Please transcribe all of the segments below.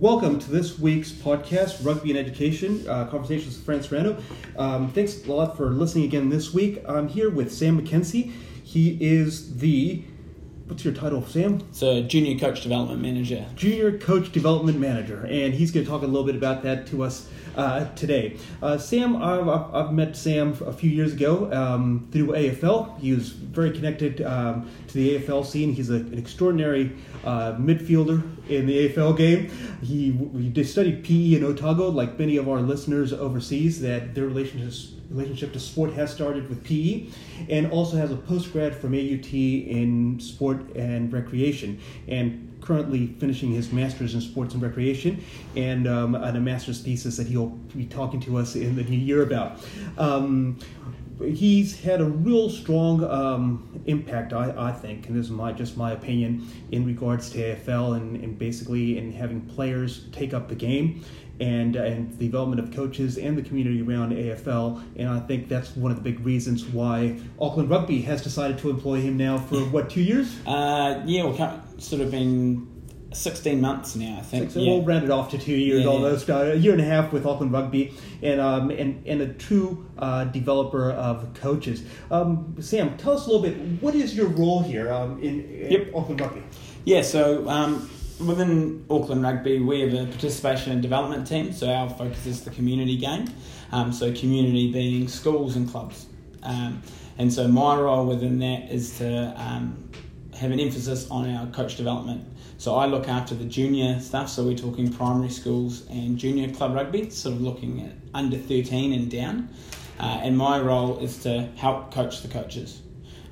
Welcome to this week's podcast, Rugby and Education, uh, Conversations with Fran Serrano. Um, thanks a lot for listening again this week. I'm here with Sam McKenzie. He is the, what's your title, Sam? So, junior coach development manager. Junior coach development manager. And he's going to talk a little bit about that to us uh, today. Uh, Sam, I've, I've, met Sam a few years ago um, through AFL. He was very connected um, to the AFL scene. He's a, an extraordinary uh, midfielder in the AFL game. He, he studied PE in Otago, like many of our listeners overseas, that their relationship relationship to sport has started with PE, and also has a postgrad from AUT in sport and recreation. And currently finishing his master's in sports and recreation and, um, and a master's thesis that he'll be talking to us in the new year about. Um, he's had a real strong um, impact, I, I think, and this is my just my opinion in regards to AFL and, and basically in having players take up the game and and the development of coaches and the community around AFL. And I think that's one of the big reasons why Auckland Rugby has decided to employ him now for what two years? Uh, yeah, well, sort of been 16 months now, I think. So yeah. We'll round it off to two years yeah, almost, yeah. Uh, a year and a half with Auckland Rugby, and um, and, and a true uh, developer of coaches. Um, Sam, tell us a little bit. What is your role here um, in, in yep. Auckland Rugby? Yeah, so um, within Auckland Rugby, we have a participation and development team. So our focus is the community game. Um, so community being schools and clubs. Um, and so my role within that is to have an emphasis on our coach development. So I look after the junior stuff, so we're talking primary schools and junior club rugby, sort of looking at under 13 and down. Uh, and my role is to help coach the coaches.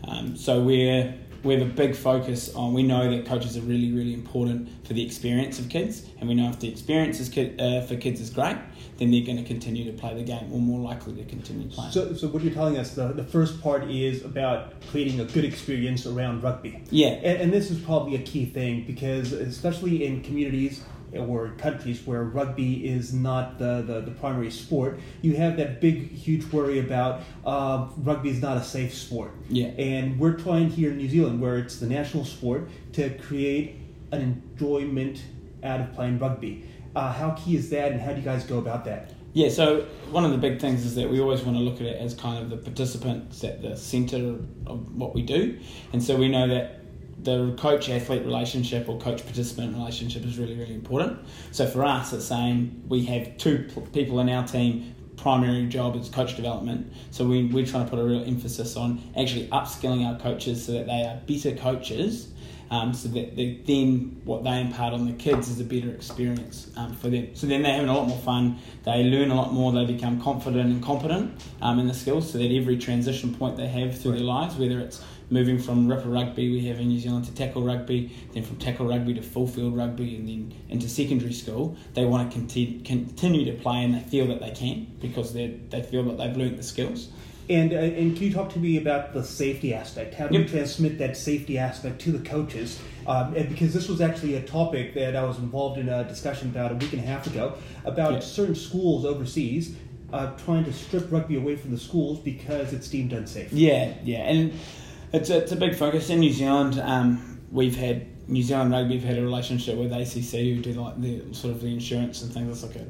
Um, so we're we have a big focus on we know that coaches are really really important for the experience of kids. And we know if the experience is kid, uh, for kids is great then they're going to continue to play the game or more likely to continue playing. So, so what you're telling us the, the first part is about creating a good experience around rugby. Yeah. And, and this is probably a key thing because especially in communities or countries where rugby is not the, the, the, primary sport, you have that big, huge worry about uh, rugby is not a safe sport. Yeah. And we're trying here in New Zealand, where it's the national sport, to create an enjoyment out of playing rugby. Uh, how key is that, and how do you guys go about that? Yeah, so one of the big things is that we always want to look at it as kind of the participants at the centre of what we do. And so we know that the coach athlete relationship or coach participant relationship is really, really important. So for us, it's saying we have two people in our team. Primary job is coach development. So we, we're trying to put a real emphasis on actually upskilling our coaches so that they are better coaches um, so that they, then what they impart on the kids is a better experience um, for them. So then they're having a lot more fun, they learn a lot more, they become confident and competent um, in the skills so that every transition point they have through their lives, whether it's moving from ripper rugby we have in New Zealand to tackle rugby, then from tackle rugby to full field rugby, and then into secondary school, they want to continue, continue to play and they feel that they can because they they feel that they've learnt the skills. And uh, and can you talk to me about the safety aspect? How do yep. you transmit that safety aspect to the coaches? Um, because this was actually a topic that I was involved in a discussion about a week and a half ago about yep. certain schools overseas uh, trying to strip rugby away from the schools because it's deemed unsafe. Yeah, yeah, and it's a, it's a big focus in New Zealand. Um, we've had New Zealand Rugby have had a relationship with ACC who do like the sort of the insurance and things like that.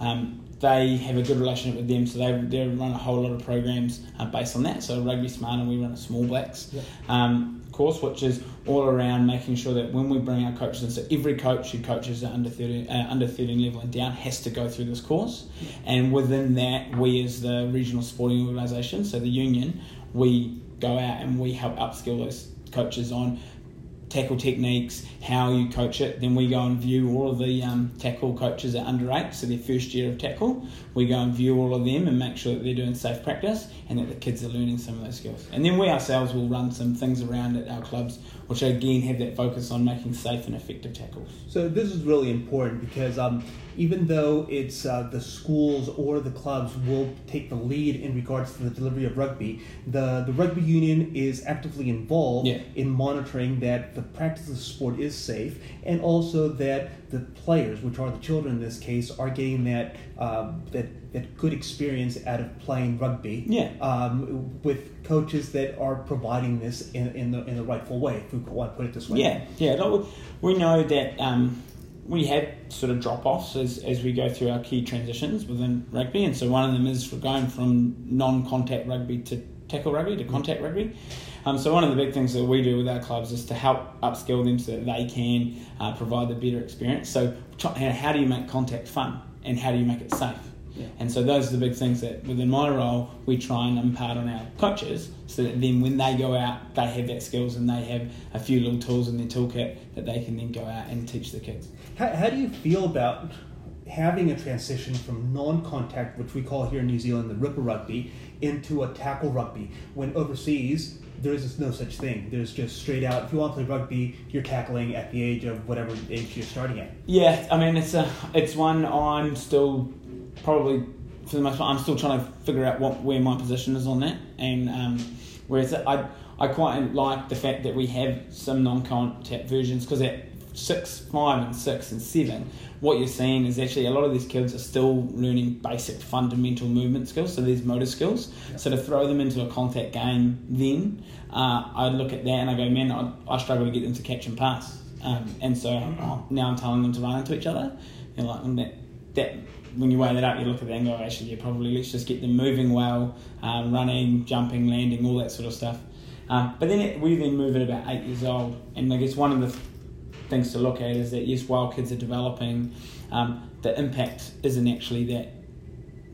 Um, they have a good relationship with them, so they, they run a whole lot of programs uh, based on that. So Rugby Smart and we run a Small Blacks yep. um, course, which is all around making sure that when we bring our coaches in, so every coach who coaches at under 13, uh, under 13 level and down has to go through this course. Yep. And within that, we as the regional sporting organisation, so the union, we go out and we help upskill those coaches on tackle techniques, how you coach it. Then we go and view all of the um, tackle coaches at under eight, so their first year of tackle. We go and view all of them and make sure that they're doing safe practice and that the kids are learning some of those skills. And then we ourselves will run some things around at our clubs, which again have that focus on making safe and effective tackles. So this is really important because um, even though it's uh, the schools or the clubs will take the lead in regards to the delivery of rugby, the, the rugby union is actively involved yeah. in monitoring that the practice of the sport is safe and also that the players, which are the children in this case, are getting that um, that, that good experience out of playing rugby yeah. um, with coaches that are providing this in, in, the, in the rightful way, if we want to put it this way. Yeah, yeah. We know that um, we have sort of drop offs as, as we go through our key transitions within rugby, and so one of them is going from non contact rugby to tackle rugby to contact rugby. Um, so one of the big things that we do with our clubs is to help upskill them so that they can uh, provide the better experience. So how do you make contact fun and how do you make it safe? Yeah. And so those are the big things that within my role we try and impart on our coaches so that then when they go out they have that skills and they have a few little tools in their toolkit that they can then go out and teach the kids. How, how do you feel about having a transition from non-contact, which we call here in New Zealand the ripper rugby, into a tackle rugby when overseas there is no such thing. There's just straight out. If you want to play rugby, you're tackling at the age of whatever age you're starting at. Yeah, I mean it's a it's one I'm still probably for the most part I'm still trying to figure out what where my position is on that. And um, whereas I I quite like the fact that we have some non-contact versions because at six, five, and six and seven, what you're seeing is actually a lot of these kids are still learning basic fundamental movement skills, so these motor skills. Yep. So to throw them into a contact game, then uh, I look at that and I go, man, I, I struggle to get them to catch and pass. Um, and so mm-hmm. now I'm telling them to run into each other. And like that, that when you weigh that up, you look at the go, actually, yeah, probably let's just get them moving well, um, running, jumping, landing, all that sort of stuff. Um, but then it, we then move at about eight years old, and I guess one of the things to look at is that yes, while kids are developing, um, the impact isn't actually that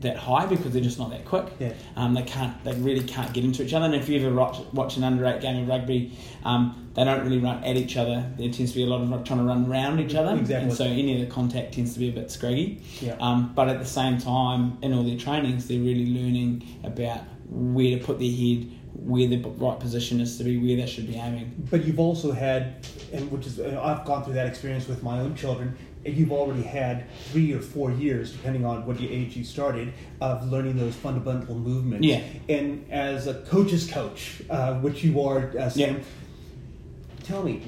that high because they're just not that quick. Yeah. Um, they can't, they really can't get into each other. And if you ever watch, watch an under eight game of rugby, um, they don't really run at each other. There tends to be a lot of trying to run around each other. Exactly. And so any of the contact tends to be a bit scraggy. Yeah. Um, but at the same time, in all their trainings, they're really learning about where to put their head, where the right position is to be, where they should be aiming. But you've also had, and which is, I've gone through that experience with my own children. You've already had three or four years, depending on what your age you started, of learning those fundamental movements. Yeah. And as a coach's coach, uh, which you are, uh, Sam, yeah. tell me,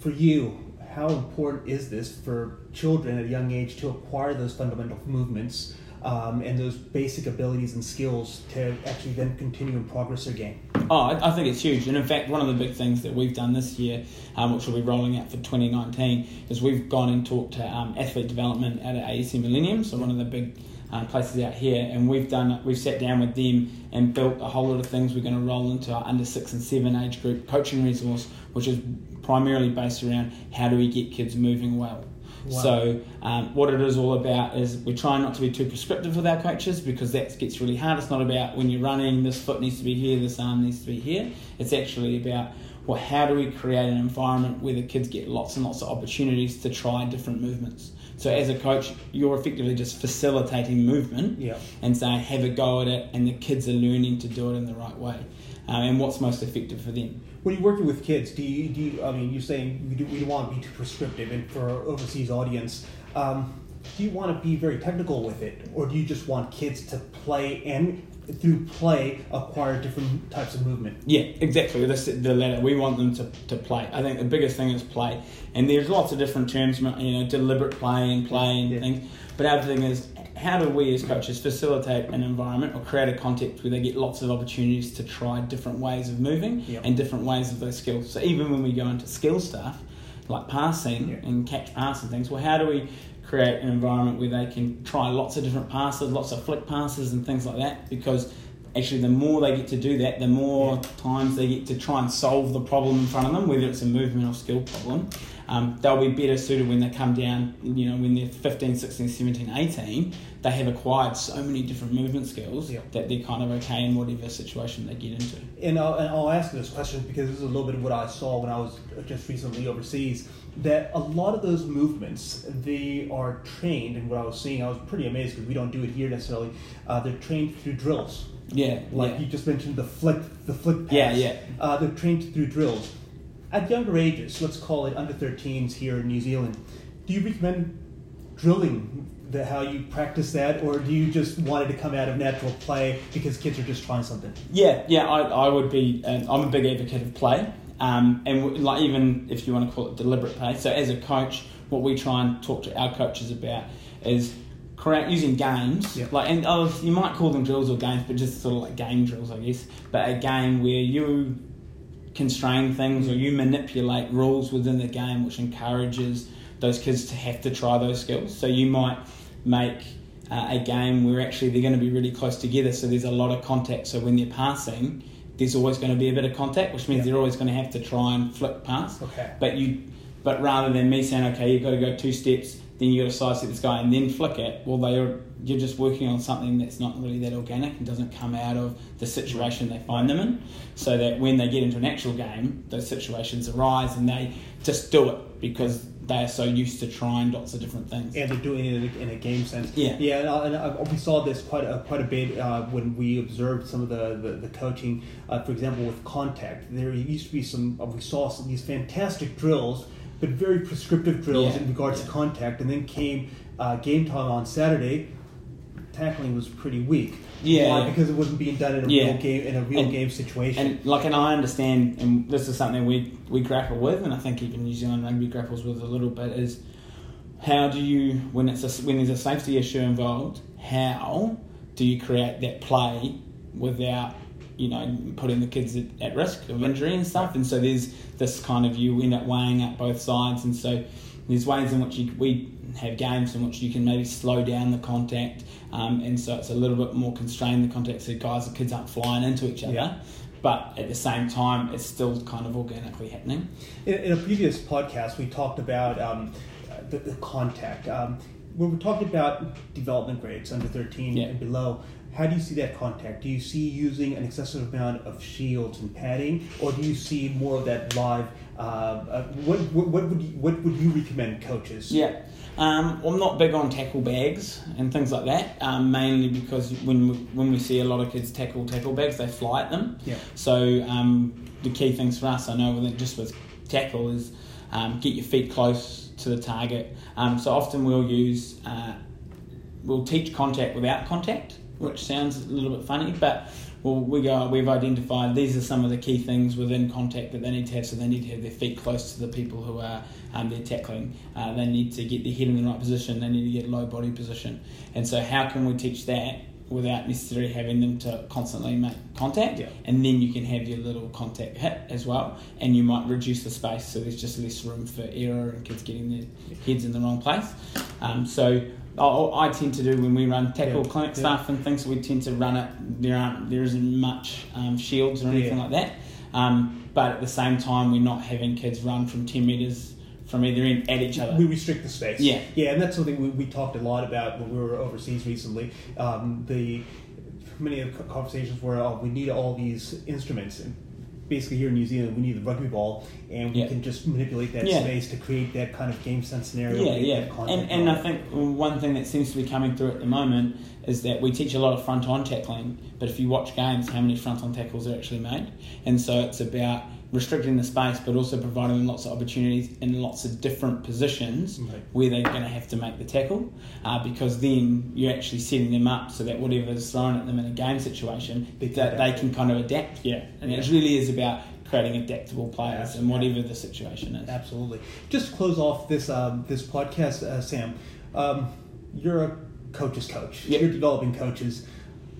for you, how important is this for children at a young age to acquire those fundamental movements? um, and those basic abilities and skills to actually then continue and progress their game? Oh, I, think it's huge. And in fact, one of the big things that we've done this year, um, which we'll be rolling out for 2019, is we've gone and talked to um, athlete development at AUT Millennium, so one of the big uh, places out here, and we've done we've sat down with them and built a whole lot of things. We're going to roll into our under six and seven age group coaching resource, which is primarily based around how do we get kids moving well. So um, what it is all about is we try not to be too prescriptive with our coaches because that gets really hard. It's not about when you're running, this foot needs to be here, this arm needs to be here. It's actually about well, how do we create an environment where the kids get lots and lots of opportunities to try different movements. So as a coach, you're effectively just facilitating movement yeah. and saying have a go at it, and the kids are learning to do it in the right way um, and what's most effective for them. When you're working with kids, do you, do you, I mean, you're saying we, do, we don't want to be too prescriptive, and for our overseas audience, um, do you want to be very technical with it, or do you just want kids to play and through play acquire different types of movement? Yeah, exactly. That's the latter. We want them to, to play. I think the biggest thing is play, and there's lots of different terms, you know, deliberate play and play and yeah. things. But our thing is how do we as coaches facilitate an environment or create a context where they get lots of opportunities to try different ways of moving yep. and different ways of those skills? So even when we go into skill stuff like passing yep. and catch pass and things, well, how do we create an environment where they can try lots of different passes, lots of flick passes and things like that? Because actually the more they get to do that, the more times they get to try and solve the problem in front of them, whether it's a movement or skill problem. Um, they'll be better suited when they come down, you know, when they're 15, 16, 17, 18. They have acquired so many different movement skills yeah. that they're kind of okay in whatever situation they get into. And I'll, and I'll ask this question because this is a little bit of what I saw when I was just recently overseas. That a lot of those movements, they are trained, and what I was seeing, I was pretty amazed because we don't do it here necessarily. Uh, they're trained through drills. Yeah, like yeah. you just mentioned the flick, the flick pass. Yeah, yeah. Uh, they're trained through drills. At younger ages, let's call it under 13s here in New Zealand, do you recommend drilling the how you practice that, or do you just want it to come out of natural play because kids are just trying something? Yeah, yeah, I, I would be. Uh, I'm a big advocate of play, um, and like even if you want to call it deliberate play. So as a coach, what we try and talk to our coaches about is correct using games yep. like and oh, you might call them drills or games but just sort of like game drills i guess but a game where you constrain things or you manipulate rules within the game which encourages those kids to have to try those skills. So you might make uh, a game where actually they're going to be really close together, so there's a lot of contact. So when they're passing, there's always going to be a bit of contact, which means Yeah. they're always going to have to try and flick pass. Okay. But you, but rather than me saying, okay, you've got to go two steps, then you got to sidestep this guy and then flick it. Well, they are, you're just working on something that's not really that organic and doesn't come out of the situation they find them in. So that when they get into an actual game, those situations arise and they just do it because they are so used to trying lots of different things. and they're doing it in a, game sense. Yeah. yeah, and, uh, and uh, we saw this quite a, quite a bit uh, when we observed some of the the, the coaching. Uh, for example, with contact, there used to be some. Uh, we saw some these fantastic drills, but very prescriptive drills Yeah, in regards to contact. And then came uh, game time on Saturday. Tackling was pretty weak. Yeah, Why? Because it wasn't being done in a Yeah. real game in a real And- game situation. And like, and I understand, and this is something we we grapple with, and I think even New Zealand rugby grapples with a little bit is how do you when it's a, when there's a safety issue involved, how do you create that play without you know putting the kids at, at risk of injury and stuff? And so there's this kind of you end up weighing up both sides, and so there's ways in which you, we have games in which you can maybe slow down the contact, um, and so it's a little bit more constrained the contact, so guys and kids aren't flying into each other. Yeah. But at the same time, it's still kind of organically happening. In, in a previous podcast, we talked about um, the, the contact. Um, when we're talking about development grades under 13 Yeah. and below, how do you see that contact? Do you see using an excessive amount of shields and padding, or do you see more of that live? Uh, uh, what, what, what would you, what would you recommend coaches? Yeah. Um, I'm not big on tackle bags and things like that, um, mainly because when we, when we see a lot of kids tackle tackle bags, they fly at them. Yeah. So um, the key things for us, I know, with just with tackle is um, get your feet close to the target. Um, so often we'll use uh, we'll teach contact without contact, which sounds a little bit funny, but we go, we've identified these are some of the key things within contact that they need to have. So they need to have their feet close to the people who are um, they're tackling. Uh, they need to get their head in the right position. They need to get low body position. And so, how can we teach that without necessarily having them to constantly make contact? Yeah. And then you can have your little contact hit as well, and you might reduce the space so there's just less room for error and kids getting their heads in the wrong place. Um, so I, I tend to do when we run tackle Yeah, clinic yeah. stuff and things. We tend to run it. There aren't there isn't much um, shields or anything Yeah. like that. Um, but at the same time, we're not having kids run from ten meters from either end at each other. We restrict the space. Yeah. yeah, and that's something we, we talked a lot about when we were overseas recently. Um, the many of the conversations were, oh, we need all these instruments. And basically, here in New Zealand, we need the rugby ball, and we Yeah. can just manipulate that Yeah. space to create that kind of game sense scenario. Yeah, yeah, and and I think one thing that seems to be coming through at the moment is that we teach a lot of front on tackling, but if you watch games, how many front on tackles are actually made? And so it's about restricting the space, but also providing them lots of opportunities in lots of different positions Right. where they're going to have to make the tackle, uh, because then you're actually setting them up so that whatever's thrown at them in a game situation, They that they adapt. can kind of adapt. Yeah, and it really is about creating adaptable players and whatever the situation is. Absolutely. Just to close off this um, this podcast, uh, Sam, um, you're a coach's coach. Yep. You're developing coaches.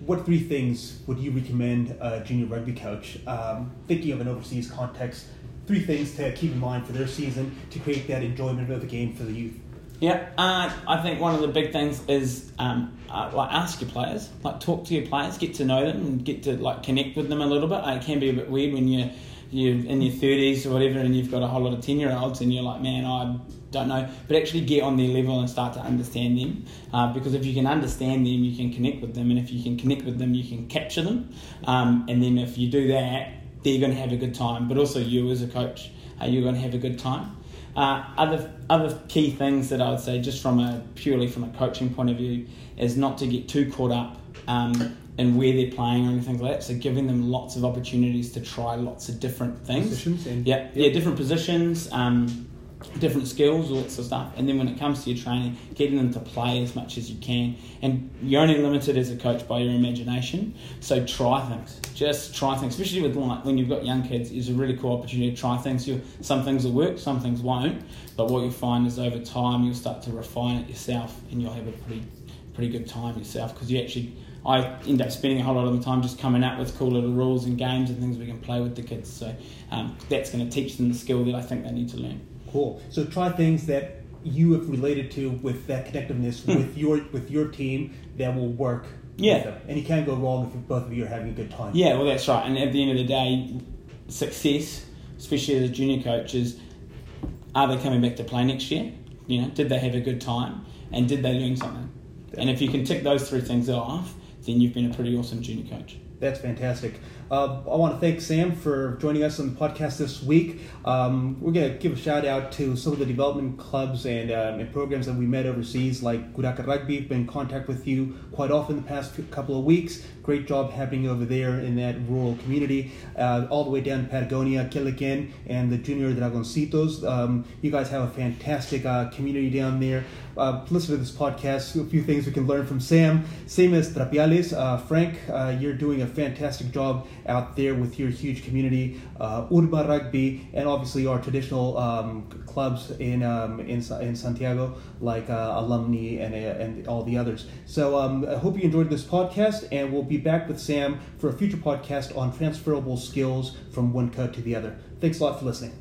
What three things would you recommend a junior rugby coach, um, thinking of an overseas context? Three things to keep in mind for their season to create that enjoyment of the game for the youth. Yeah, uh, I think one of the big things is um, uh, like ask your players, like talk to your players, get to know them, and get to like connect with them a little bit. It can be a bit weird when you're you're in your thirties or whatever, and you've got a whole lot of ten year olds, and you're like, man, I don't know. But actually get on their level and start to understand them, uh, because if you can understand them, you can connect with them, and if you can connect with them, you can capture them. Um, and then if you do that, they're going to have a good time. But also you as a coach, uh, you're going to have a good time. Uh, other other key things that I would say, just from a purely from a coaching point of view, is not to get too caught up um, in where they're playing or anything like that. So giving them lots of opportunities to try lots of different things. Positions and Yeah, yeah, different positions, um, different skills, all that sort of stuff. And then when it comes to your training, getting them to play as much as you can. And you're only limited as a coach by your imagination. So try things. Just try things, especially with like when you've got young kids. It's a really cool opportunity to try things. You some things will work, some things won't. But what you'll find is over time you'll start to refine it yourself, and you'll have a pretty pretty good time yourself because you actually. I end up spending a whole lot of the time just coming up with cool little rules and games and things we can play with the kids. So um, that's going to teach them the skill that I think they need to learn. Cool. So try things that you have related to with that connectiveness Hmm. with your with your team that will work. Yeah. with them. and you can't go wrong if both of you are having a good time. Yeah, well, that's right. And at the end of the day, success, especially as a junior coach, is are they coming back to play next year? You know, did they have a good time? And did they learn something? And if you can tick those three things off, then you've been a pretty awesome junior coach. That's fantastic. Uh, I want to thank Sam for joining us on the podcast this week. Um, we're going to give a shout out to some of the development clubs and, um, and programs that we met overseas, like Guraka Rugby. Been in contact with you quite often the past couple of weeks. Great job happening over there in that rural community, uh, all the way down to Patagonia, Kilikin, and the Junior Dragoncitos. Um, you guys have a fantastic uh, community down there. Uh, listen to this podcast. A few things we can learn from Sam. Same as Trapiales. Uh, Frank, uh, you're doing a fantastic job out there with your huge community. Uh, Urba Rugby, and obviously our traditional um, clubs in, um, in in Santiago, like uh, Alumni and, uh, and all the others. So um, I hope you enjoyed this podcast, and we'll be back with Sam for a future podcast on transferable skills from one coach to the other. Thanks a lot for listening.